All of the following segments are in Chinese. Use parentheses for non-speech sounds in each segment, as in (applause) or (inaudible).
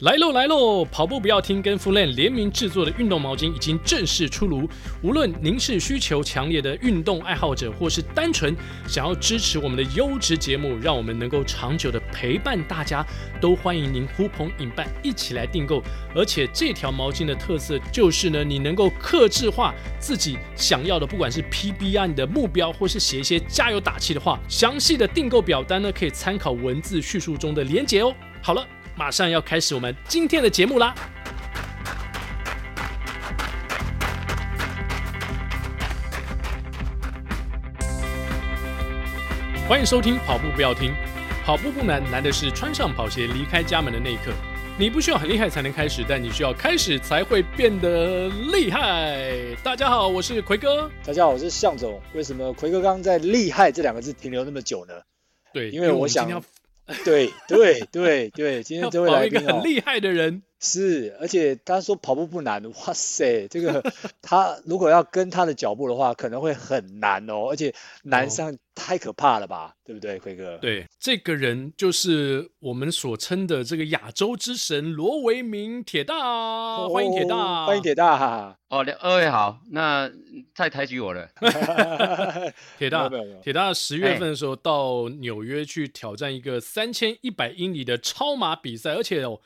来喽来喽！跑步不要停，跟 f l a n 联名制作的运动毛巾已经正式出炉。无论您是需求强烈的运动爱好者，或是单纯想要支持我们的优质节目，让我们能够长久的陪伴大家，都欢迎您呼朋引伴一起来订购。而且这条毛巾的特色就是呢，你能够克制化自己想要的，不管是 PB 啊，你的目标，或是写一些加油打气的话。详细的订购表单呢，可以参考文字叙述中的连结哦。好了。马上要开始我们今天的节目啦！欢迎收听跑步不要停，跑步不难，难的是穿上跑鞋离开家门的那一刻。你不需要很厉害才能开始，但你需要开始才会变得厉害。大家好，我是奎哥。大家好，我是向总。为什么奎哥刚刚在“厉害”这两个字停留那么久呢？对，因为我想。对对对对，今天这位来宾、哦、一个很厉害的人是，而且他说跑步不难，哇塞，这个他如果要跟他的脚步的话，可能会很难哦，而且难上太可怕了吧，哦、对不对，奎哥？对，这个人就是我们所称的这个亚洲之神罗维明铁大，欢迎铁大，哦、欢迎铁大。哦，二位好，那太抬举我了。(laughs) 铁大，铁大十月份的时候到纽约去挑战一个三千一百英里的超马比赛，而且哦。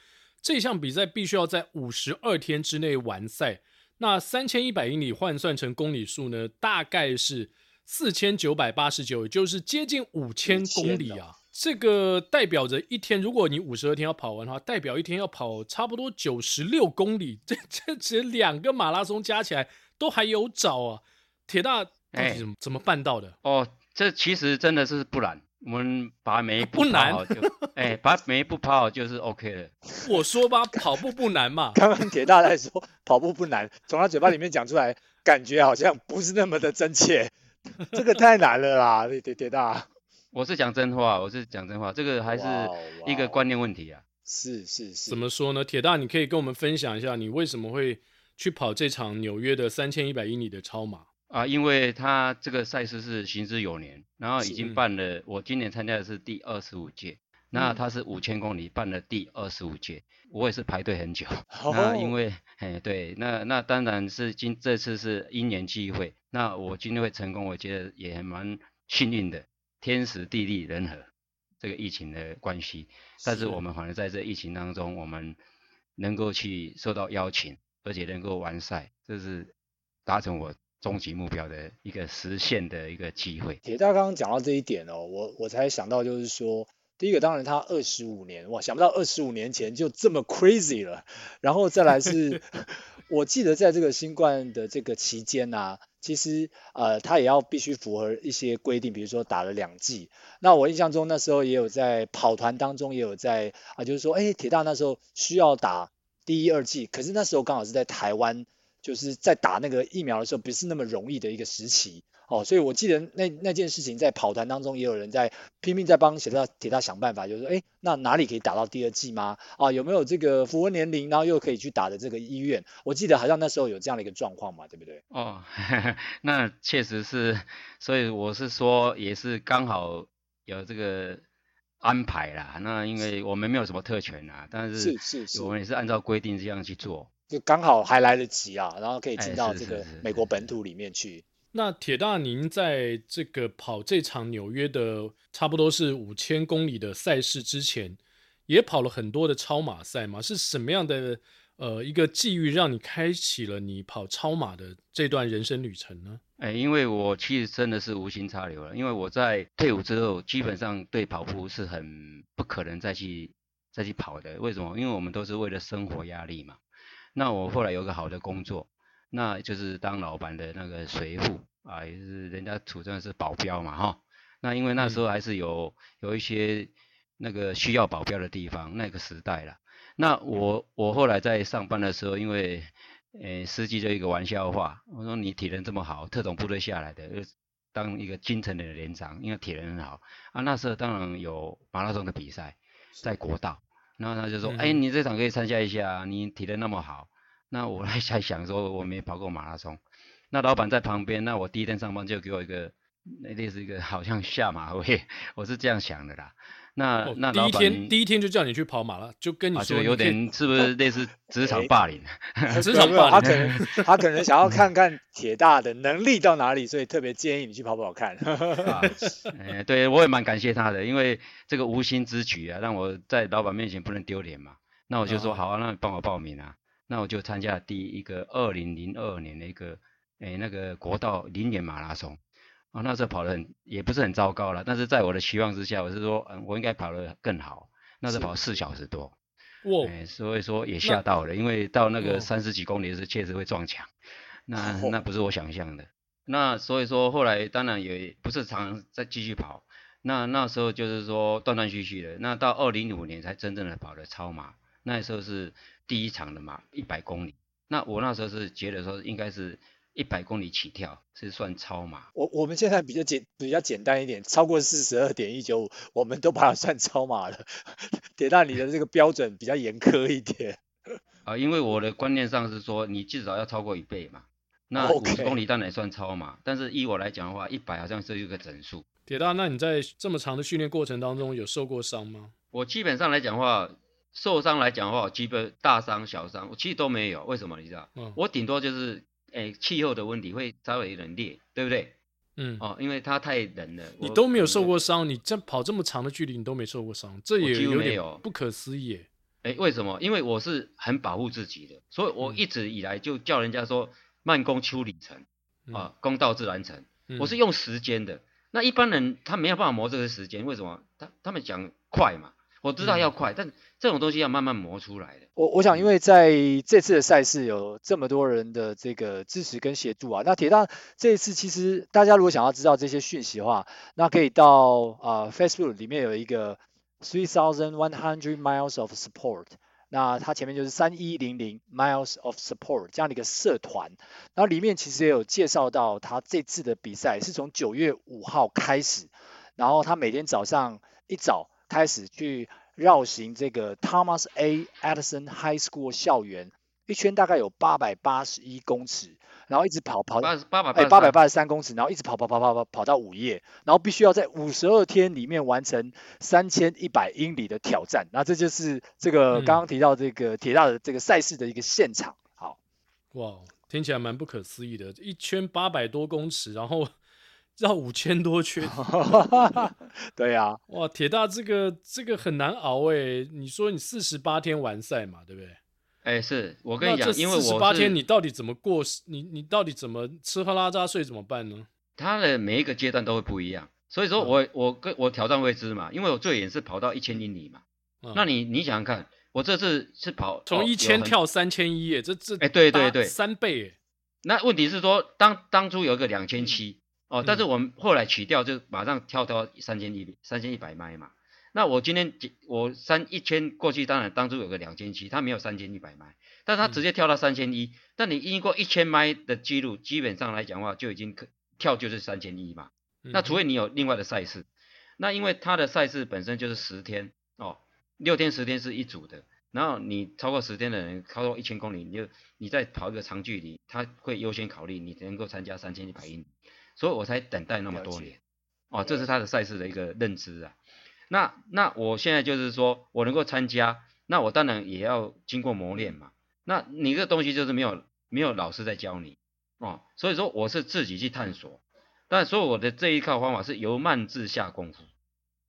这项比赛必须要在五十二天之内完赛。那三千一百英里换算成公里数呢，大概是四千九百八十九，也就是接近五千公里啊。这个代表着一天，如果你五十二天要跑完的话，代表一天要跑差不多九十六公里。这这只两个马拉松加起来都还有找啊！铁大到底怎么、欸、怎么办到的？哦，这其实真的是不难。我们把每一步跑好就，(laughs) 哎、欸，把每一步跑好就是 OK 了。我说吧，跑步不难嘛。(laughs) 刚刚铁大在说跑步不难，从他嘴巴里面讲出来，感觉好像不是那么的真切。(laughs) 这个太难了啦，铁铁大。我是讲真话，我是讲真话，这个还是一个观念问题啊。是是是。怎么说呢？铁大，你可以跟我们分享一下，你为什么会去跑这场纽约的三千一百英里的超马？啊，因为他这个赛事是行之有年，然后已经办了，我今年参加的是第二十五届，那他是五千公里办了第二十五届，我也是排队很久。那因为，哎，对，那那当然是今这次是因缘际会，那我今天会成功，我觉得也蛮幸运的，天时地利人和，这个疫情的关系，但是我们反而在这疫情当中，我们能够去受到邀请，而且能够完赛，这是达成我。终极目标的一个实现的一个机会。铁大刚刚讲到这一点哦，我我才想到就是说，第一个当然他二十五年哇，想不到二十五年前就这么 crazy 了。然后再来是，(laughs) 我记得在这个新冠的这个期间呐、啊，其实呃他也要必须符合一些规定，比如说打了两剂。那我印象中那时候也有在跑团当中也有在啊，就是说哎铁大那时候需要打第一二剂，可是那时候刚好是在台湾。就是在打那个疫苗的时候，不是那么容易的一个时期哦，所以我记得那那件事情在跑团当中也有人在拼命在帮铁大铁大想办法，就是说，哎，那哪里可以打到第二剂吗？啊，有没有这个符合年龄，然后又可以去打的这个医院？我记得好像那时候有这样的一个状况嘛，对不对？哦，呵 (laughs) 呵那确实是，所以我是说也是刚好有这个安排啦。那因为我们没有什么特权啦，但是是是是，我们也是按照规定这样去做。就刚好还来得及啊，然后可以进到这个美国本土里面去。欸、是是是是，那铁大，您在这个跑这场纽约的差不多是五千公里的赛事之前，也跑了很多的超马赛吗？是什么样的呃一个际遇让你开启了你跑超马的这段人生旅程呢？哎、欸，因为我其实真的是无心插柳了，因为我在退伍之后，基本上对跑步是很不可能再去再去跑的。为什么？因为我们都是为了生活压力嘛。那我后来有个好的工作，那就是当老板的那个随扈啊，也是人家土称的是保镖嘛哈。那因为那时候还是有有一些那个需要保镖的地方，那个时代了。那我我后来在上班的时候，因为呃司机就一个玩笑话，我说你体能这么好，特种部队下来的，当一个京城的连长，因为体能很好啊。那时候当然有马拉松的比赛，在国道。然后他就说：“哎、嗯，你这场可以参加一下，你体能那么好。”那我 (laughs) 还在想说，我没跑过马拉松。那老板在旁边，那我第一天上班就给我一个，那类似一个好像下马威，(laughs) 我是这样想的啦。那、哦、那第一天第一天就叫你去跑马了，就跟你说有点是不是类似 (laughs) 职场霸凌？(laughs) 职场霸凌，他可能他可能想要看看铁大的能力到哪里，所以特别建议你去跑跑看。(laughs) 啊欸、对，我也蛮感谢他的，因为这个无心之举啊，让我在老板面前不能丢脸嘛。那我就说好啊，那你帮我报名啊。那我就参加第一个二零零二年的一个诶、欸、那个国道林园马拉松。啊，那时候跑得很也不是很糟糕了，但是在我的期望之下，我是说，嗯，我应该跑得更好。那时候跑四小时多，哇，哎，所以说也吓到了，因为到那个三十几公里的时候确实会撞墙，那那不是我想象的。那所以说后来当然也不是常常再继续跑，那那时候就是说断断续续的。那到二零零五年才真正的跑了超马，那时候是第一场的马，一百公里。那我那时候是觉得说应该是。一百公里起跳是算超马。我我们现在比较简比较简单一点，超过四十二点一九五，我们都把它算超马了。铁大，你的这个标准比较严苛一点。啊，因为我的观念上是说，你至少要超过一倍嘛。那五十公里当然也算超马，Okay. 但是依我来讲的话，一百好像是一个整数。铁大，那你在这么长的训练过程当中有受过伤吗？我基本上来讲的话，受伤来讲的话，基本大伤小伤我其实都没有。为什么你知道？嗯，我顶多就是。哎，气候的问题会稍微冷冽，对不对？嗯，哦，因为它太冷了。你都没有受过伤，你这跑这么长的距离，你都没受过伤，这也有点不可思议。哎，为什么？因为我是很保护自己的，所以我一直以来就叫人家说慢工出里程，嗯、啊，功到自然成。嗯、我是用时间的，那一般人他没有办法磨这个时间，为什么？他他们讲快嘛。我知道要快，嗯、但这种东西要慢慢磨出来的。我我想，因为在这次的赛事有这么多人的这个支持跟协助啊，那铁大这一次其实大家如果想要知道这些讯息的话，那可以到啊、Facebook 里面有一个 Three Thousand One Hundred Miles of Support，那它前面就是三一零零 Miles of Support 这样的一个社团，然后里面其实也有介绍到他这次的比赛是从九月五号开始，然后他每天早上一早。开始去绕行这个 Thomas A. Edison High School 校园一圈，大概有八百八十一公尺，然后一直跑跑到八百哎八百八十三公尺，然后一直跑跑跑跑跑跑到午夜，然后必须要在五十二天里面完成三千一百英里的挑战。那这就是这个刚刚提到这个铁大的这个赛事的一个现场。好，哇，听起来蛮不可思议的，一圈八百多公尺，然后。绕五千多圈，(laughs) 对呀、啊，哇，铁大这个这个很难熬哎。你说你四十八天完赛嘛，对不对？哎，是我跟你讲，因为四十八天你到底怎么过？你你到底怎么吃喝拉撒睡怎么办呢？他的每一个阶段都会不一样，所以说我、嗯、我跟我挑战未知嘛，因为我最远是跑到一千英里嘛。嗯、那你你想想看，我这次是跑从一千跳三千一，这这哎对对对，三倍哎。那问题是说，当当初有一个两千七。哦，但是我们后来取掉，就马上跳到三千一三千一百迈嘛。那我今天我三一千过去，当然当初有个两千七，他没有三千一百迈，但他直接跳到三千一。但你经过一千迈的记录，基本上来讲的话，就已经可跳就是三千一嘛。那除非你有另外的赛事，那因为他的赛事本身就是十天哦，六天十天是一组的，然后你超过十天的人，超过一千公里，你就你再跑一个长距离，他会优先考虑你能够参加三千一百英里。所以我才等待那么多年，哦，这是他的赛事的一个认知啊。那那我现在就是说我能够参加，那我当然也要经过磨练嘛。那你这东西就是没有没有老师在教你哦，所以说我是自己去探索。但所以我的这一套方法是由慢至下功夫。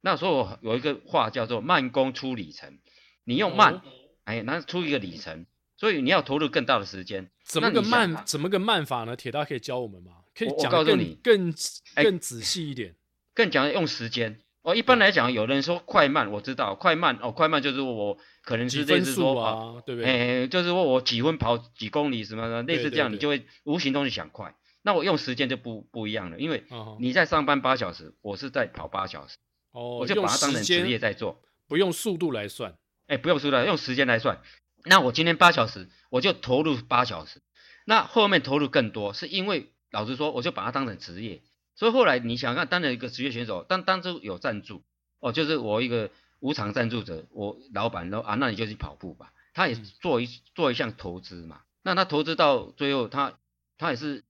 那所以我有一个话叫做慢工出里程，你用慢，哎，那出一个里程，所以你要投入更大的时间。怎么个慢？怎么个慢法呢？铁大可以教我们吗？可以讲更更更仔细一点，更讲用时间。哦，一般来讲，有人说快慢，我知道快慢哦，快慢就是我可能是类似说啊，对不对？哎，就是说我几分跑几公里什么的，类似这样，你就会无形中就想快。那我用时间就不不一样了，因为你在上班八小时，我是在跑八小时，哦，我就把它当成职业在做，不用速度来算，哎，不用速度，用时间来算。那我今天八小时，我就投入八小时，那后面投入更多，是因为。老实说，我就把它当成职业，所以后来你想看，当了一个职业选手，但当初有赞助，哦，就是我一个无偿赞助者，我老板说啊，那你就去跑步吧，他也做一做一项投资嘛，那他投资到最后他，他他也是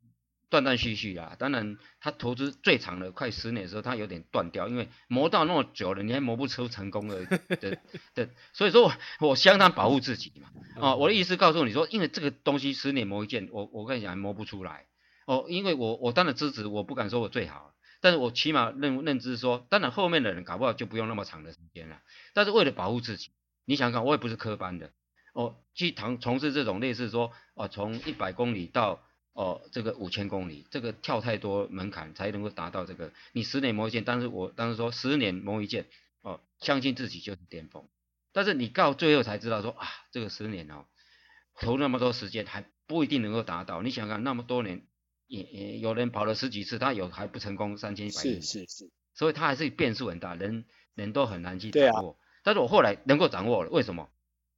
断断续续啊。当然，他投资最长的快十年的时候，他有点断掉，因为磨到那么久了，你还磨不出成功的的的。所以说我我相当保护自己嘛。哦，我的意思告诉你说，因为这个东西十年磨一剑，我我跟你讲还磨不出来。哦，因为我我当然资质，我不敢说我最好，但是我起码认认知说，当然后面的人搞不好就不用那么长的时间了。但是为了保护自己，你想想看，我也不是科班的。哦，去从从事这种类似说，哦，从一百公里到哦这个五千公里，这个跳太多门槛才能够达到这个。你十年磨一剑，但是我当时说十年磨一剑，哦，相信自己就是巅峰。但是你到最后才知道说啊，这个十年哦，投那么多时间还不一定能够达到。你想想看，那么多年也也有人跑了十几次，他有还不成功三千一百米，是是是，所以他还是变数很大，人人都很难去掌握。啊、但是我后来能够掌握了，为什么？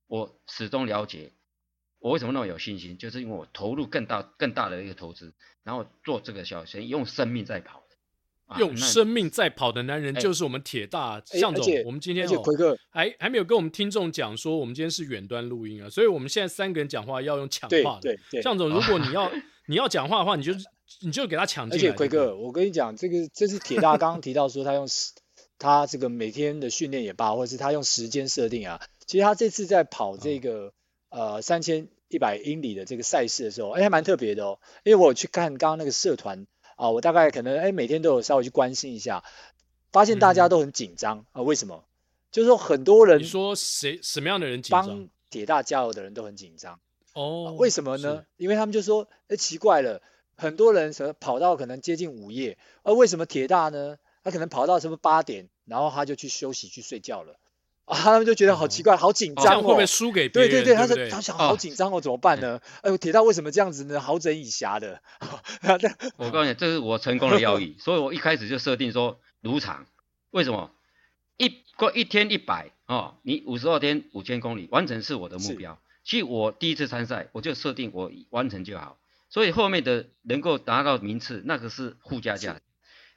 我始终了解，我为什么那么有信心，就是因为我投入更大、更大的一个投资，然后做这个小生用生命在跑，啊、用生命在跑的男人就是我们铁大象总。我们今天哦，还还没有跟我们听众讲说，我们今天是远端录音啊，所以我们现在三个人讲话要用抢话的。向总，如果你要 (laughs) 你要讲话的话，你就你就给他抢进来。而且奎哥，我跟你讲，这个这是铁大刚刚提到说他用他这个每天的训练也罢，或者是他用时间设定啊。其实他这次在跑这个呃三千一百英里的这个赛事的时候，哎，还蛮特别的哦。因为我有去看刚刚那个社团啊，我大概可能哎每天都有稍微去关心一下，发现大家都很紧张啊。为什么？就是说很多人，你说谁什么样的人紧张？帮铁大加油的人都很紧张哦。为什么呢？因为他们就说，哎，奇怪了，很多人什么跑到可能接近午夜，而为什么铁大呢？他可能跑到什么八点，然后他就去休息去睡觉了。啊，他们就觉得好奇怪，好紧张哦，会不会输给别人？对对对，他说他想好紧张哦，怎么办呢？(laughs) 哎呦，铁大为什么这样子呢？好整以暇的。(laughs) 我告诉你，这是我成功的要义，(laughs) 所以我一开始就设定说如常。为什么？一过一天一百哦，你五十二天五千公里完成是我的目标。其实我第一次参赛，我就设定我完成就好。所以后面的能够达到名次，那个是附加价值。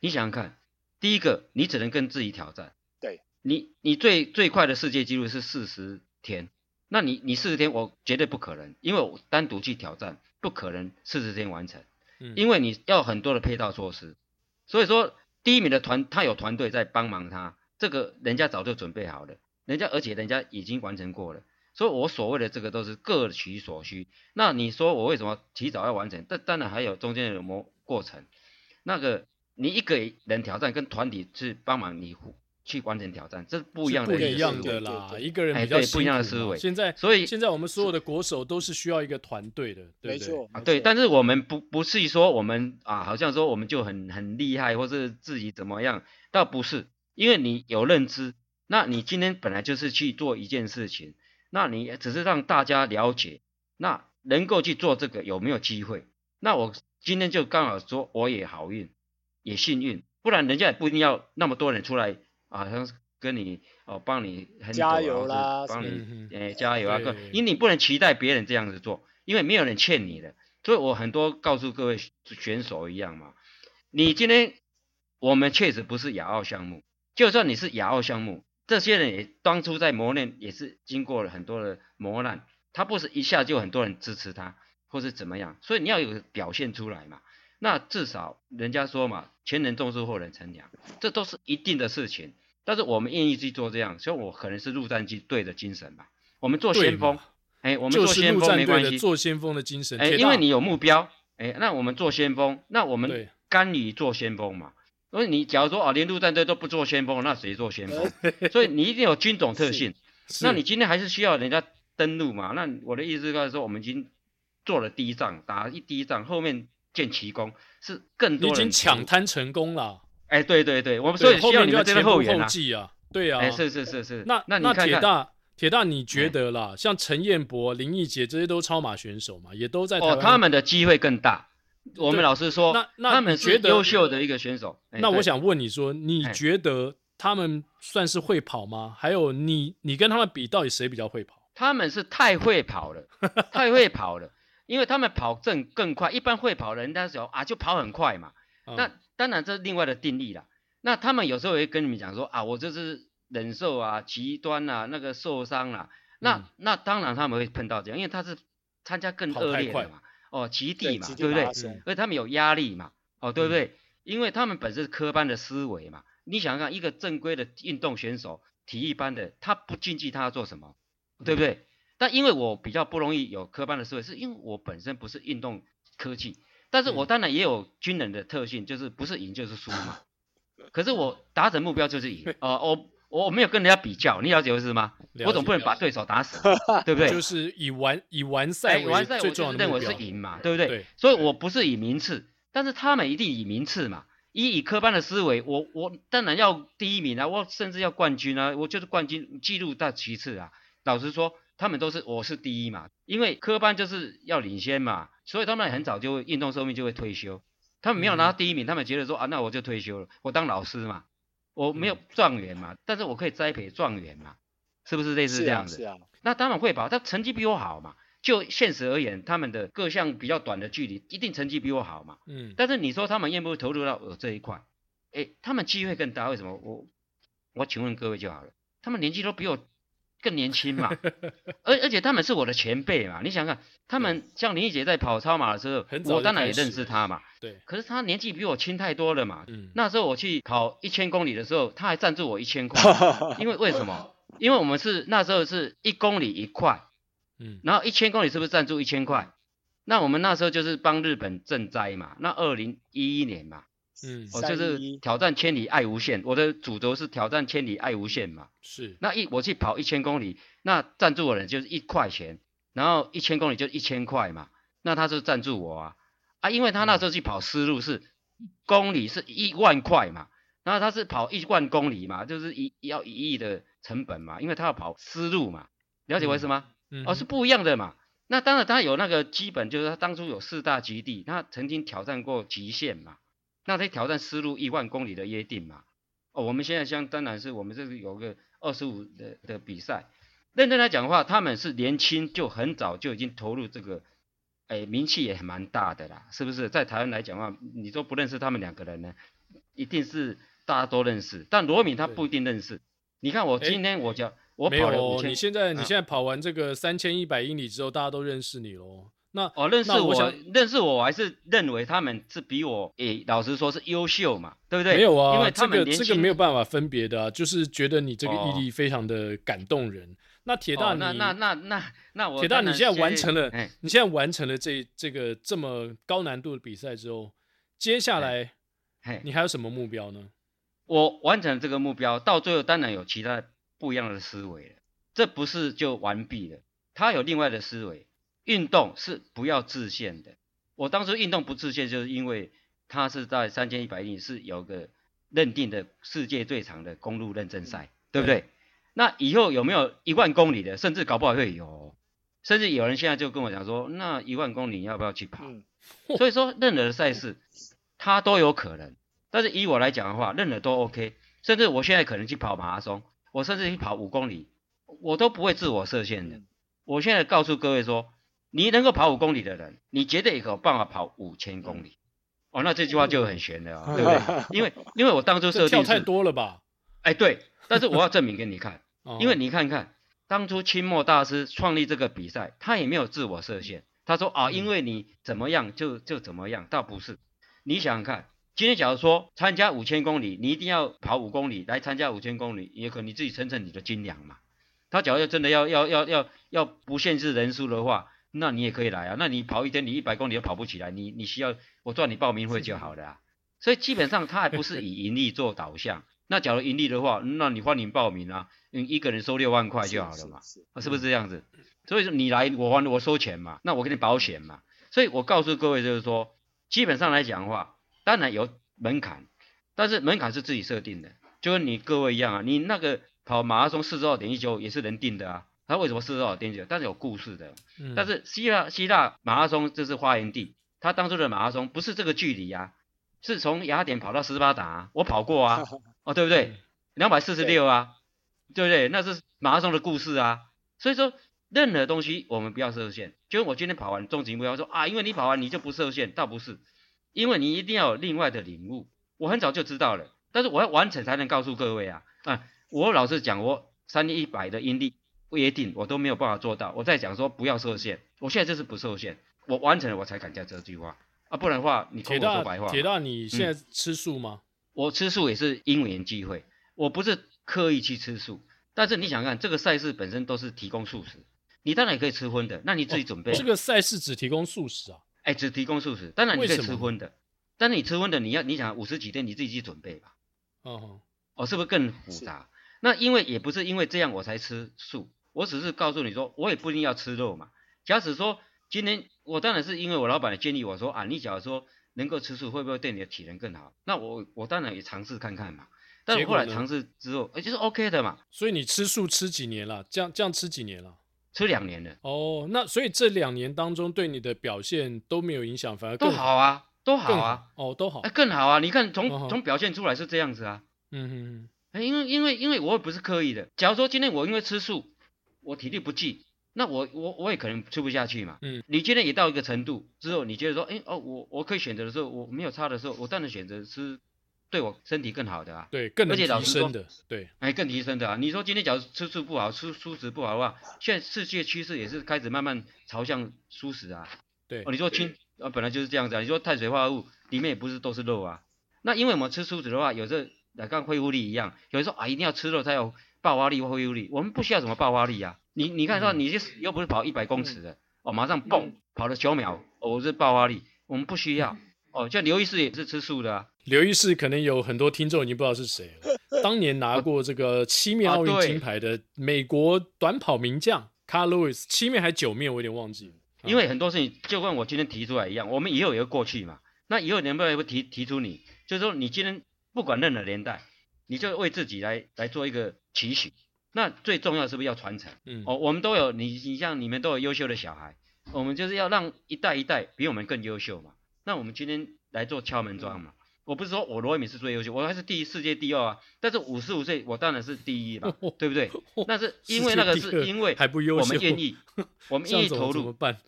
你想想看，第一个你只能跟自己挑战。对你你最最快的世界纪录是四十天，那你你四十天我绝对不可能，因为我单独去挑战不可能四十天完成，嗯，因为你要很多的配套措施，所以说第一名的团他有团队在帮忙他，这个人家早就准备好了，人家而且人家已经完成过了，所以我所谓的这个都是各取所需。那你说我为什么提早要完成？但当然还有中间的磨过程，那个你一个人挑战跟团体去帮忙你。去完成挑战，这是不一样的，不一样的啦。一个人比较不一样的思维。现在，所以现在我们所有的国手都是需要一个团队的，对对没错啊，对。但是我们不不是说我们啊，好像说我们就很很厉害，或是自己怎么样，倒不是。因为你有认知，那你今天本来就是去做一件事情，那你只是让大家了解，那能够去做这个有没有机会？那我今天就刚好说，我也好运，也幸运，不然人家也不一定要那么多人出来。啊像是跟你哦，帮你很加油啦，帮你诶加油啊！对对对，因为你不能期待别人这样子做，因为没有人欠你的。所以我很多告诉各位选手一样嘛，你今天我们确实不是亚奥项目，就算你是亚奥项目，这些人也当初在磨练也是经过了很多的磨难，他不是一下就很多人支持他，或是怎么样，所以你要有表现出来嘛。那至少人家说嘛，前人种树，后人乘凉，这都是一定的事情。但是我们愿意去做这样，所以我可能是陆战队的精神吧。我们做先锋，哎，我们做先锋没关系，做先锋的精神。哎，因为你有目标，哎，那我们做先锋，那我们甘于做先锋嘛。所以你假如说啊，连陆战队都不做先锋，那谁做先锋？(laughs) 所以你一定有军种特性。(laughs) 那你今天还是需要人家登陆嘛？那我的意思就是说，我们已经做了第一仗，打一第一仗，后面。建奇功是更多人已经抢滩成功了。哎，对对对，我们所以需要你们这边后援啊。啊对啊，哎，是是是是。那那那铁大铁大，你觉得啦？像陈彦博、林毅杰这些都超马选手嘛，也都在。哦，他们的机会更大。我们老师说，那那他们是优秀的一个选手。那我想问你说，你觉得他们算是会跑吗？还有你你跟他们比，到底谁比较会跑？他们是太会跑了，(laughs) 太会跑了。因为他们跑正更快，一般会跑的人家说啊，就跑很快嘛。嗯、那当然这是另外的定义了。那他们有时候会跟你们讲说啊，我这是忍受啊，极端啊，那个受伤了、啊。那、嗯、那当然他们会碰到这样，因为他是参加更恶劣的嘛。哦极地嘛，对，对不对？而且他们有压力嘛，哦对不对？嗯、因为他们本身是科班的思维嘛，你想想看，一个正规的运动选手，体育班的，他不竞技他要做什么？对不对？嗯、但因为我比较不容易有科班的思维，是因为我本身不是运动科技，但是我当然也有军人的特性，就是不是赢就是输嘛。(laughs) 可是我达成目标就是赢，呃，我我没有跟人家比较，你了解我意思吗？我总不能把对手打死，(laughs) 对不对？就是以完以完赛为完赛，我就认为是赢嘛，对不对？对，所以我不是以名次，但是他们一定以名次嘛。以以科班的思维，我我当然要第一名啊，我甚至要冠军啊，我就是冠军记录到其次啊。老实说，他们都是我是第一嘛，因为科班就是要领先嘛，所以他们很早就会运动寿命就会退休。他们没有拿到第一名，嗯、他们觉得说啊，那我就退休了，我当老师嘛，我没有状元嘛，嗯、但是我可以栽培状元嘛，是不是类似这样子？是啊。是啊，那当然会吧，他成绩比我好嘛。就现实而言，他们的各项比较短的距离，一定成绩比我好嘛。嗯。但是你说他们愿不愿意投入到我这一块？哎，他们机会更大，为什么？我我请问各位就好了，他们年纪都比我。更年轻嘛，(laughs) 而而且他们是我的前辈嘛，你想想看，他们像林义杰在跑超马的时候，我当然也认识他嘛。对。可是他年纪比我轻太多了嘛。嗯。那时候我去跑一千公里的时候，他还赞助我一千块。(laughs) 因为为什么？因为我们是那时候是一公里一块。嗯。然后一千公里是不是赞助一千块？那我们那时候就是帮日本赈灾嘛。那二零一一年嘛。嗯，我就是挑战千里爱无限，我的主轴是挑战千里爱无限嘛。是，那一我去跑一千公里，那赞助我的人就是一块钱，然后一千公里就一千块嘛，那他就赞助我啊。啊，因为他那时候去跑思路是公里是一万块嘛，然后他是跑一万公里嘛，就是一要一亿的成本嘛，因为他要跑思路嘛，了解我意思吗？嗯，哦，是不一样的嘛。那当然他有那个基本，就是他当初有四大极地，他曾经挑战过极限嘛。那他挑战丝路一万公里的约定嘛？哦，我们现在相当然是我们这个有个二十五的的比赛，认真来讲的话，他们是年轻就很早就已经投入这个，哎，名气也蛮大的啦，是不是？在台湾来讲的话，你说不认识他们两个人呢？一定是大家都认识，但罗敏他不一定认识。你看我今天我讲，我跑了五千，你现在你现在跑完这个三千一百英里之后，大家都认识你喽。那哦，认识我，我认识我，我还是认为他们是比我，诶，老实说是优秀嘛，对不对？没有啊，因为他们这个这个没有办法分别的啊，就是觉得你这个毅力非常的感动人。哦、那铁大你，那那那那那我，铁大你现在完成了，嘿你现在完成了这这个这么高难度的比赛之后，接下来，你还有什么目标呢？我完成这个目标，到最后当然有其他不一样的思维了，这不是就完毕了，他有另外的思维。运动是不要自限的。我当初运动不自限，就是因为它是在三千一百英里是有个认定的世界最长的公路认证赛，对不对？对。那以后有没有一万公里的？甚至搞不好会有，甚至有人现在就跟我讲说，那一万公里要不要去跑？所以说，任何的赛事它都有可能。但是以我来讲的话，任何都 OK。甚至我现在可能去跑马拉松，我甚至去跑五公里，我都不会自我设限的。我现在告诉各位说。你能够跑五公里的人，你绝对有办法跑五千公里。哦，那这句话就很玄了啊，对不对？(laughs) 因为因为我当初设定跳太多了吧？哎，对。但是我要证明给你看，(laughs) 因为你看看当初清末大师创立这个比赛，他也没有自我设限。他说啊，因为你怎么样就就怎么样，倒不是。你想想看，今天假如说参加五千公里，你一定要跑五公里来参加五千公里，也可能你自己称称你的斤两嘛。他假如真的要要要要要不限制人数的话。那你也可以来啊，那你跑一天，你一百公里都跑不起来，你你需要我赚你报名费就好了啊。所以基本上他还不是以盈利做导向。那假如盈利的话，那你欢迎报名啊，你一个人收六万块就好了嘛，是，是，是，是不是这样子？所以说你来我还我收钱嘛，那我给你保险嘛。所以我告诉各位就是说，基本上来讲的话，当然有门槛，但是门槛是自己设定的，就跟你各位一样啊，你那个跑马拉松四十二点一九也是人定的啊。他为什么四十二点九？但是有故事的。嗯、但是希腊希腊马拉松这是发源地，他当初的马拉松不是这个距离啊，是从雅典跑到斯巴达、啊，我跑过啊，(laughs) 哦对不对？两百四十六啊，对不对？那是马拉松的故事啊。所以说任何东西我们不要设限。就我今天跑完终极目标说啊，因为你跑完你就不设限，倒不是，因为你一定要有另外的领悟。我很早就知道了，但是我要完成才能告诉各位啊啊！我老实讲，我三千一百的阴力。不约定我都没有办法做到。我在讲说不要设限，我现在就是不设限。我完成了我才敢讲这句话啊，不然的话你跟我说白话。铁大，你现在吃素吗？嗯、我吃素也是因缘机会，我不是刻意去吃素。但是你想看，这个赛事本身都是提供素食，你当然也可以吃荤的，那你自己准备。哦、这个赛事只提供素食啊？哎，只提供素食，当然你可以吃荤的，但是你吃荤的，你要你想五十几天，你自己去准备吧。哦，哦，是不是更复杂？那因为也不是因为这样我才吃素，我只是告诉你说，我也不一定要吃肉嘛。假使说今天我当然是因为我老板的建议我说啊，你假如说能够吃素，会不会对你的体能更好？那我我当然也尝试看看嘛。但是后来尝试之后，哎，就是 OK 的嘛。所以你吃素吃几年了？这样这样吃几年了？吃两年了。哦，那所以这两年当中对你的表现都没有影响，反而更好，都好啊，都好啊。哦，都好。哎，更好啊！你看从从、哦、表现出来是这样子啊。嗯哼哼。哎，因为因为因为我也不是刻意的。假如说今天我因为吃素，我体力不济，那我我我也可能吃不下去嘛。嗯。你今天也到一个程度之后，你觉得说，哎哦，我我可以选择的时候，我没有差的时候，我当然选择吃。对我身体更好的啊，对，更能提升的，对，哎，更提升的啊。你说今天假如吃素不好，吃素食不好的话，现在世界趋势也是开始慢慢朝向素食啊。对，哦，你说清啊，本来就是这样子啊。你说碳水化合物里面也不是都是肉啊。那因为我们吃素食的话，有时候来跟恢复力一样，有人说啊，一定要吃肉才有爆发力或恢复力。我们不需要什么爆发力啊。你你看说，你又不是跑一百公尺的，哦，马上蹦跑了九秒，哦，是爆发力，我们不需要。哦，像刘易斯也是吃素的啊。刘易斯可能有很多听众已经不知道是谁了。当年拿过这个七面奥运金牌的美国短跑名将 Carl Lewis，七面还九面，我有点忘记了。因为很多事情就跟我今天提出来一样，我们以后有一个过去嘛。那以后能不能会提提出你，就是说你今天不管任何年代，你就为自己来来做一个期许。那最重要是不是要传承？嗯，哦，我们都有你，你像你们都有优秀的小孩，我们就是要让一代一代比我们更优秀嘛。那我们今天来做敲门砖嘛。我不是说我罗伟敏是最优秀，我还是第一世界第二啊。但是五十五岁我当然是第一嘛，(laughs) 对不对？(laughs) 那是因为那个是因为我们愿意，(laughs) 我们愿意投入。怎么办？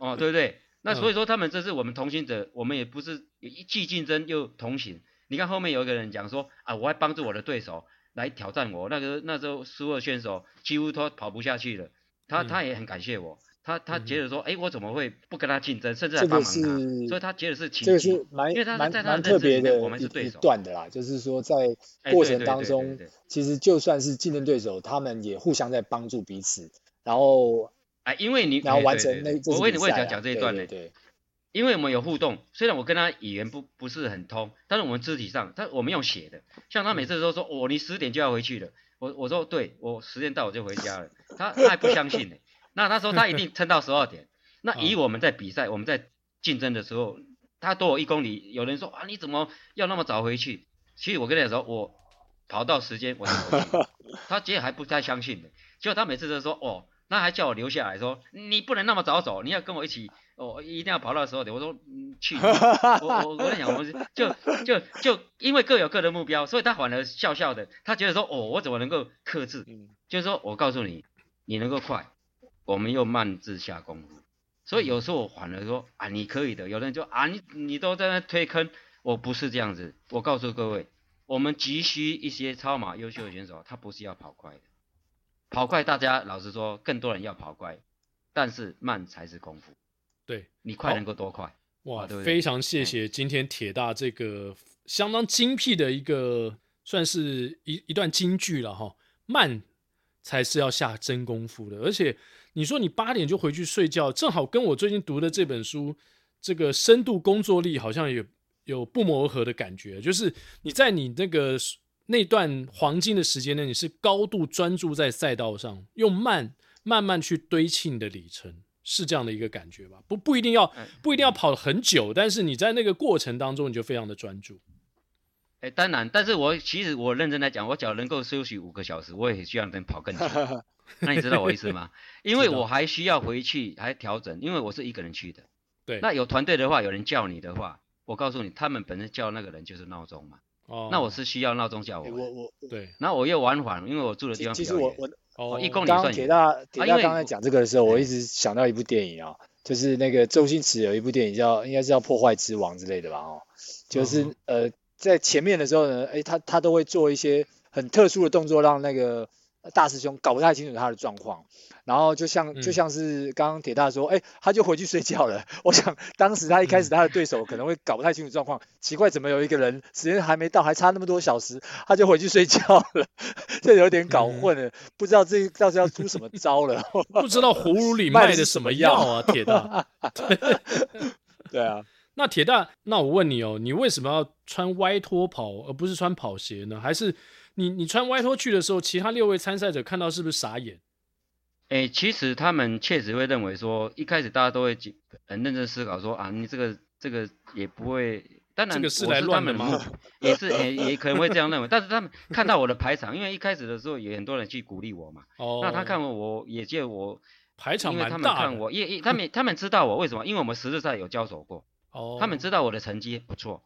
哦，对不对？那所以说他们这是我们同行者，我们也不是既竞争又同行。你看后面有一个人讲说啊，我还帮助我的对手来挑战我。那个那时候苏俄选手几乎都跑不下去了，他他也很感谢我。他他觉得说，哎、嗯，我怎么会不跟他竞争，甚至还帮忙他？所以他觉得是奇迹。这个是蛮因为他在他蛮特别的我们是对手一段的啦，就是说在过程当中，其实就算是竞争对手，他们也互相在帮助彼此。然后，哎，因为你然后完成我为你为什么讲这一段呢？对，对，对，因为我们有互动，虽然我跟他语言不不是很通，但是我们肢体上，他我们用写的，像他每次都说，哦，你十点就要回去了，我我说对，我时间到我就回家了，他他还不相信呢。(laughs) 那他说他一定撑到十二点。那以我们在比赛，我们在竞争的时候，他多我一公里，有人说啊，你怎么要那么早回去？其实我跟他说，我跑到时间我就回去。(laughs) 他其实还不太相信的，结果他每次都说哦，那还叫我留下来说，你不能那么早走，你要跟我一起，哦，一定要跑到十二点。我说嗯，去，(laughs) 我我我跟你讲，我们就就就因为各有各的目标，所以他反而笑笑的，他觉得说哦，我怎么能够克制？就是说我告诉你，你能够快。我们又慢自下功夫，所以有时候我反而说啊，你可以的。有人就啊，你你都在那推坑，我不是这样子。我告诉各位，我们急需一些超马优秀的选手，他不是要跑快的，跑快大家老实说，更多人要跑快，但是慢才是功夫。对，你快能够多快？哇，对对非常谢谢今天铁大这个相当精辟的一个，算是一一段金句了哈，慢才是要下真功夫的，而且。你说你八点就回去睡觉，正好跟我最近读的这本书，这个深度工作力好像有有不谋而合的感觉。就是你在你那个那段黄金的时间呢，你是高度专注在赛道上，用慢慢慢去堆砌你的里程，是这样的一个感觉吧？不不一定要不一定要跑很久，但是你在那个过程当中，你就非常的专注。哎，当然，但是我其实我认真来讲，我只要能够休息五个小时，我也希望能跑更久。(laughs) 那你知道我意思吗？(laughs) 因为我还需要回去还调整，因为我是一个人去的。对。那有团队的话，有人叫你的话，我告诉你，他们本身叫那个人就是闹钟嘛。哦。那我是需要闹钟叫我。我我对。那我又往返，因为我住的地方比较远。其实我我哦，一公里算铁大铁大刚才讲这个的时候，我一直想到一部电影啊，就是那个周星驰有一部电影叫应该是叫《破坏之王》之类的吧？哦，就是呃。在前面的时候呢，哎，他他都会做一些很特殊的动作，让那个大师兄搞不太清楚他的状况，然后就像就像是刚刚铁大说，哎、嗯，他就回去睡觉了。我想当时他一开始他的对手可能会搞不太清楚状况，嗯、奇怪怎么有一个人时间还没到，还差那么多小时，他就回去睡觉了，这有点搞混了，嗯、不知道这到时候要出什么招了，(laughs) 不知道葫芦里 (laughs) 卖的什么药啊，铁大。(laughs) 对啊。那铁大，那我问你哦，你为什么要穿歪拖跑，而不是穿跑鞋呢？还是你你穿外拖去的时候，其他六位参赛者看到是不是傻眼？哎、欸，其实他们确实会认为说，一开始大家都会很认真思考说啊，你这个这个也不会，当然我是他们的目，也是也也可能会这样认为。但是他们看到我的排场，因为一开始的时候也很多人去鼓励我嘛，哦，那他看我，我也借我排场因为他们看我，也也他们 (laughs) 他们知道我为什么？因为我们实质上有交手过。哦他们知道我的成绩不错，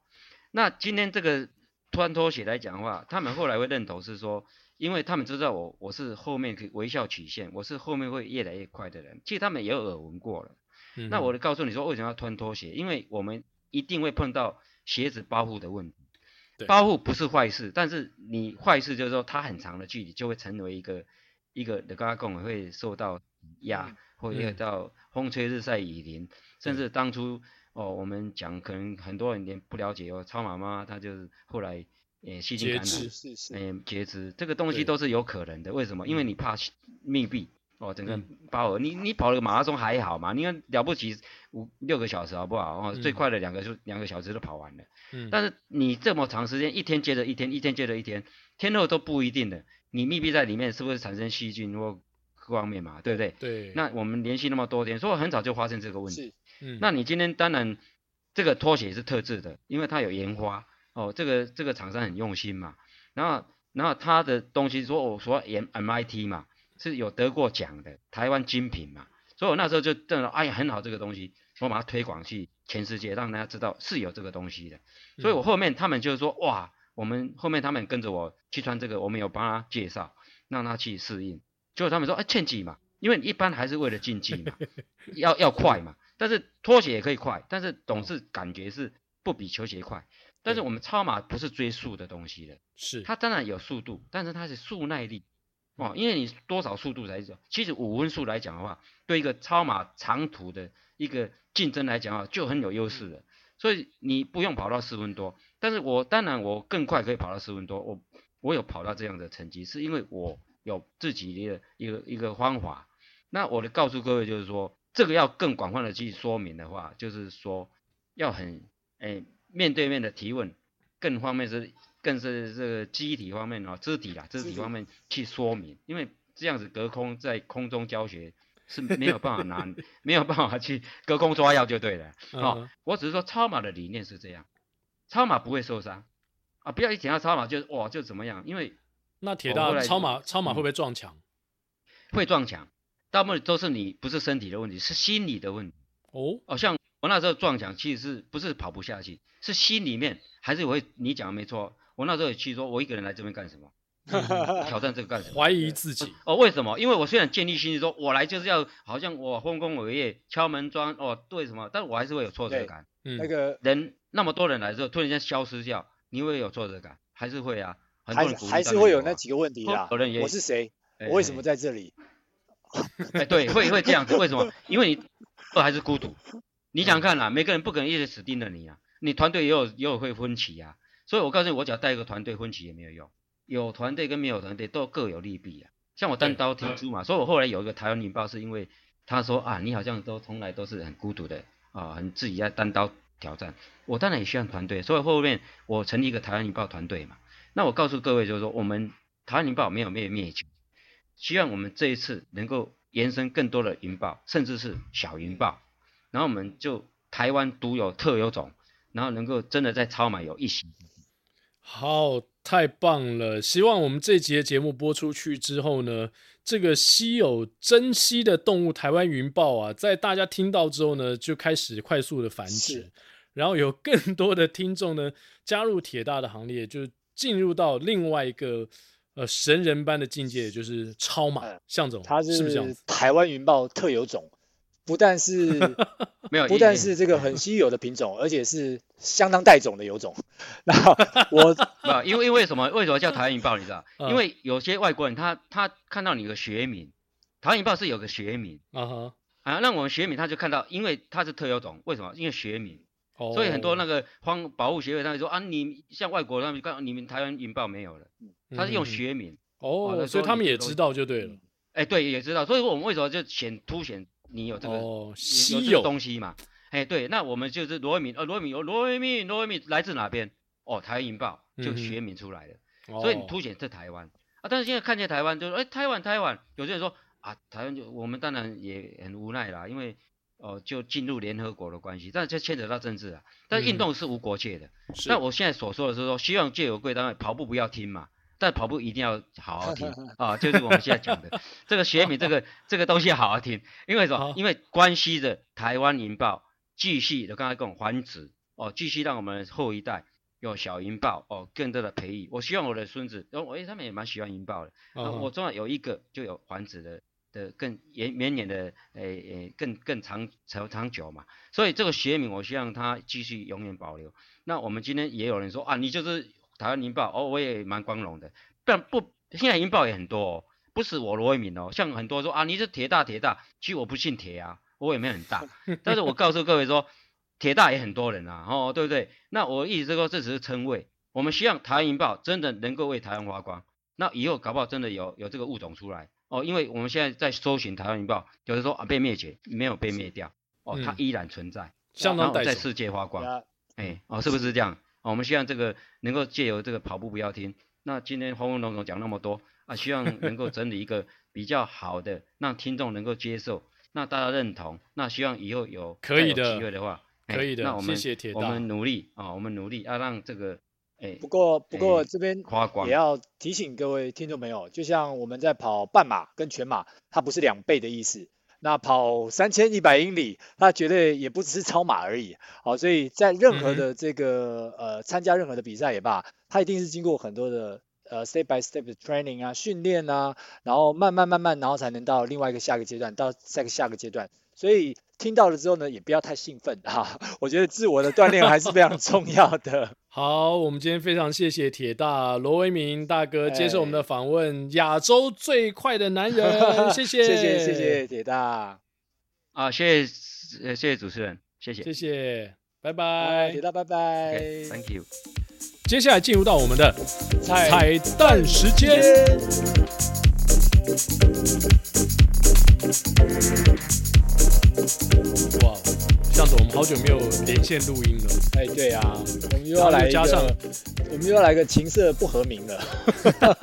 那今天这个穿拖鞋来讲的话，他们后来会认同是说，因为他们知道我我是后面可以微笑曲线，我是后面会越来越快的人，其实他们也有耳闻过了。嗯、那我就告诉你说，为什么要穿拖鞋？因为我们一定会碰到鞋子包覆的问题。包覆不是坏事，但是你坏事就是说它很长的距离就会成为一个一个的高拱会受到压，嗯、或者到风吹日晒雨淋，嗯、甚至当初。哦，我们讲可能很多人连不了解哦，超马妈她就是后来诶细菌感染，诶截肢，这个东西都是有可能的。对为什么？因为你怕密闭哦，整个包围。你你跑了个马拉松还好嘛？你看了不起五六个小时好不好？哦，最快的两个就两个小时都跑完了。嗯。但是你这么长时间，一天接着一天，一天接着一天，天后都不一定的。你密闭在里面，是不是产生细菌或各方面嘛？对不对？对。那我们连续那么多天，所以很早就发现这个问题。嗯，那你今天当然这个拖鞋是特制的，因为它有研发哦，这个这个厂商很用心嘛。然后然后他的东西说我说 MIT 嘛，是有得过奖的台湾精品嘛，所以我那时候就认为哎呀很好这个东西，我把它推广去全世界，让大家知道是有这个东西的。所以我后面他们就说哇，我们后面他们跟着我去穿这个，我们有帮他介绍，让他去适应。结果他们说哎劝几嘛，因为一般还是为了竞技嘛，(laughs) 要要快嘛。但是拖鞋也可以快，但是总是感觉是不比球鞋快。但是我们超马不是追速的东西的，是它当然有速度，但是它是速耐力哦，因为你多少速度才走？其实五分速来讲的话，对一个超马长途的一个竞争来讲啊，就很有优势的。所以你不用跑到四分多，但是我当然我更快可以跑到四分多，我我有跑到这样的成绩，是因为我有自己的一个一个方法。那我的告诉各位就是说。这个要更广泛的去说明的话，就是说要很诶面对面的提问，更方面是更是这个机体方面哦，肢体啦，肢体方面去说明，因为这样子隔空在空中教学是没有办法拿，(laughs) 没有办法去隔空抓药就对了。哦，我只是说超马的理念是这样，超马不会受伤啊，不要一讲到超马就哇就怎么样，因为那铁大超马超马会不会撞墙？会撞墙。大部分都是你不是身体的问题，是心理的问题。哦，哦，像我那时候撞墙，其实是不是跑不下去，是心里面还是我会，你讲的没错。我那时候也去说，我一个人来这边干什么？(laughs) 嗯、挑战这个干什么？怀疑自己。哦，为什么？因为我虽然建立信心，说我来就是要好像我丰功伟业、敲门砖哦，对什么？但我还是会有挫折感。嗯，那个人那么多人来之后，突然间消失掉，你会有挫折感，还是会啊？很多人还还是会有那几个问题啦。我是谁？我为什么在这里？(laughs) 哎，对，会会这样子，为什么？因为你二还是孤独。你想看啦，每个人不可能一直死盯着你啊，你团队也有也有会分歧啊。所以我告诉你，我只要带一个团队，分歧也没有用。有团队跟没有团队都各有利弊啊。像我单刀挺出嘛，所以我后来有一个台湾领报，是因为他说啊，你好像都从来都是很孤独的啊，很自己在单刀挑战。我当然也需要团队，所以后面我成立一个台湾领报团队嘛。那我告诉各位就是说，我们台湾领报没有灭灭绝。希望我们这一次能够延伸更多的云豹，甚至是小云豹，然后我们就台湾独有特有种，然后能够真的在超马有一席。好，太棒了！希望我们这集的节目播出去之后呢，这个稀有珍稀的动物台湾云豹啊，在大家听到之后呢，就开始快速的繁殖，然后有更多的听众呢加入铁大的行列，就进入到另外一个。呃，神人般的境界就是超马，向总，他是台湾云豹特有种，不但是 (laughs) 没有，不但是这个很稀有的品种，而且是相当带种的有种。(laughs) 那 (laughs) 我啊，因为因为什么？为什么叫台湾云豹？你知道？因为有些外国人他他看到你的学名，台湾云豹是有个学名啊哈啊，那我们学名他就看到，因为它是特有种，为什么？因为学名。所以很多那个荒保护协会他们说啊，你像外国他们刚你们台湾引爆没有了，他是用学名哦，所以他们也知道就对了。哎，对，也知道。所以我们为什么就显凸显你有这个哦稀有东西嘛？哎，对，那我们就是罗维敏，呃，罗维敏，罗维敏，罗维敏来自哪边？哦，台湾引爆就学名出来了，所以你凸显在台湾啊。但是现在看见台湾就说，哎，台湾，台湾，有些人说啊，台湾就我们当然也很无奈啦，因为。哦，就进入联合国的关系，但这牵扯到政治啊。但运动是无国界的。那、嗯、我现在所说的是说，希望借由贵单位跑步不要听嘛，但跑步一定要好好听 (laughs) 啊，就是我们现在讲的这个学名，这个这个东西要好好听，因为什么？因为关系着台湾银豹继续的刚才讲繁殖哦，继续让我们后一代有小银豹哦，更多的培育。我希望我的孙子，然后哎，他们也蛮喜欢银豹的。啊、我总要有一个就有繁殖的。的更延绵延的，诶、欸、诶，更更长长长久嘛，所以这个学名我希望它继续永远保留。那我们今天也有人说啊，你就是台湾银豹哦，我也蛮光荣的。但不，现在银豹也很多哦，不是我罗维民哦，像很多说啊，你是铁大铁大，其实我不姓铁啊，我也没很大。(laughs) 但是我告诉各位说，铁大也很多人啊，哦，对不对？那我意思说，这只是称谓，我们希望台湾银豹真的能够为台湾发光。那以后搞不好真的有有这个物种出来。哦，因为我们现在在搜寻台湾银豹，有的说啊被灭绝，没有被灭掉，哦，它依然存在，相当在世界发光，哎，哦，是不是这样？哦，我们希望这个能够借由这个跑步不要停，那今天轰轰隆隆讲那么多啊，希望能够整理一个比较好的，让听众能够接受，那大家认同，那希望以后有可以的机会的话，可以的，那我们谢谢铁，我们努力啊，我们努力要让这个。不过不过这边也要提醒各位听众朋友，就像我们在跑半马跟全马，它不是两倍的意思。那跑三千一百英里，它绝对也不只是超马而已。好，所以在任何的这个呃参加任何的比赛也罢，它一定是经过很多的呃 step by step 的 training 啊训练啊，然后慢慢慢慢，然后才能到另外一个下个阶段，到下个下个阶段。所以听到了之后呢，也不要太兴奋哈。(laughs) 我觉得自我的锻炼还是非常重要的。(laughs) 好，我们今天非常谢谢铁大罗维明大哥接受我们的访问，亚洲最快的男人，(laughs) 谢谢，谢谢，谢谢铁大。啊，谢谢，谢谢主持人，谢谢，谢谢，拜拜，铁大，拜拜，Thank you。接下来进入到我们的彩蛋时间。哇，向总，我们好久没有连线录音了。哎，对啊，我们又要来加上，我们又要来个情色不和名了。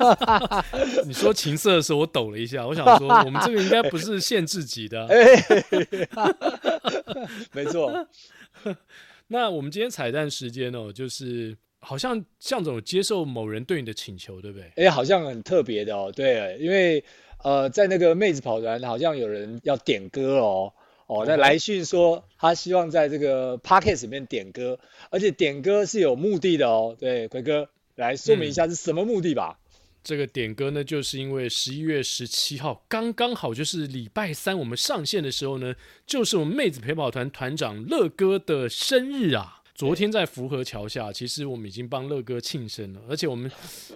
(laughs) 你说情色的时候，我抖了一下。我想说，我们这个应该不是限制级的。(laughs) (laughs) 没错。那我们今天彩蛋时间哦，就是好像向总接受某人对你的请求，对不对？哎，好像很特别的哦。对，因为呃，在那个妹子跑团，好像有人要点歌哦。哦，那来讯说他希望在这个 podcast 里面点歌，而且点歌是有目的的哦。对，魁哥来说明一下是什么目的吧。这个点歌呢，就是因为十一月十七号刚刚好就是礼拜三，我们上线的时候呢，就是我们妹子陪跑团团长乐哥的生日啊。昨天在福和桥下，其实我们已经帮乐哥庆生了，而且我们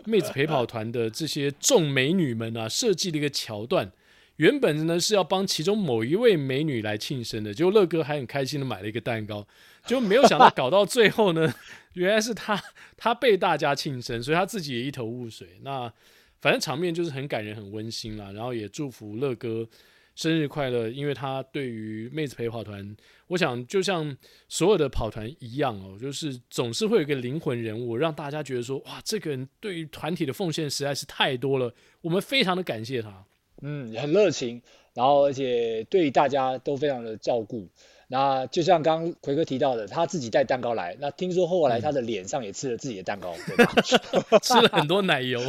妹子陪跑团的这些众美女们啊，设计了一个桥段。原本呢是要帮其中某一位美女来庆生的，结果乐哥还很开心的买了一个蛋糕，就没有想到搞到最后呢，(laughs) 原来是他他被大家庆生，所以他自己也一头雾水。那反正场面就是很感人、很温馨啦，然后也祝福乐哥生日快乐，因为他对于妹子陪跑团，我想就像所有的跑团一样哦，就是总是会有一个灵魂人物，让大家觉得说哇，这个人对于团体的奉献实在是太多了，我们非常的感谢他。嗯，很热情，然后而且对大家都非常的照顾。那就像刚刚奎哥提到的，他自己带蛋糕来。那听说后来他的脸上也吃了自己的蛋糕，嗯、对吧？(laughs) 吃了很多奶油，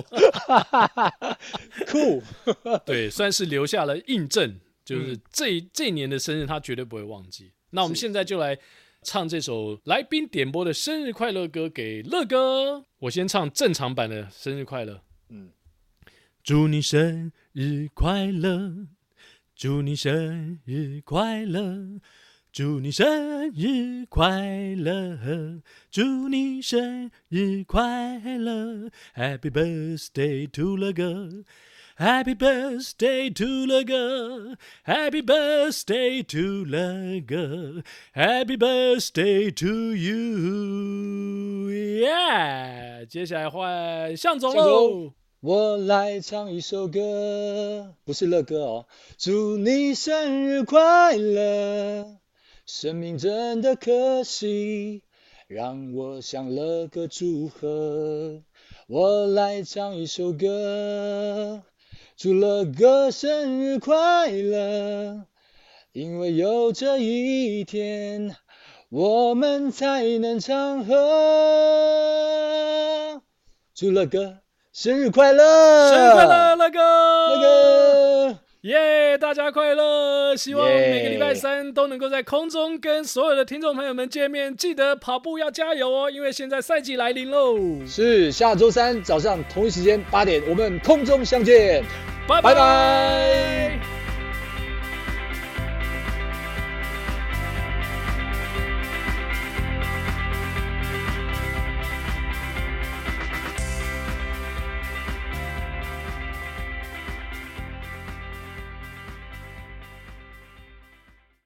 (laughs) 酷。(laughs) 对，算是留下了印证，就是这、嗯、这一年的生日他绝对不会忘记。那我们现在就来唱这首来宾点播的生日快乐歌给乐哥。我先唱正常版的生日快乐。嗯，祝你生日快乐。祝你生日快乐，祝你生日快乐，祝你生日快乐，Happy birthday to the girl，Happy birthday to the girl，Happy birthday to the girl，Happy birthday to you，Yeah，接下来换向总喽。我来唱一首歌，不是乐歌哦。祝你生日快乐，生命真的可惜，让我想了个祝贺。我来唱一首歌，祝乐哥生日快乐，因为有这一天，我们才能唱和。祝乐哥。生日快乐！生日快乐，乐哥！乐哥，耶！大家快乐！希望每个礼拜三都能够在空中跟所有的听众朋友们见面。记得跑步要加油哦，因为现在赛季来临喽。是，下周三早上同一时间八点，我们空中相见。拜拜。拜拜。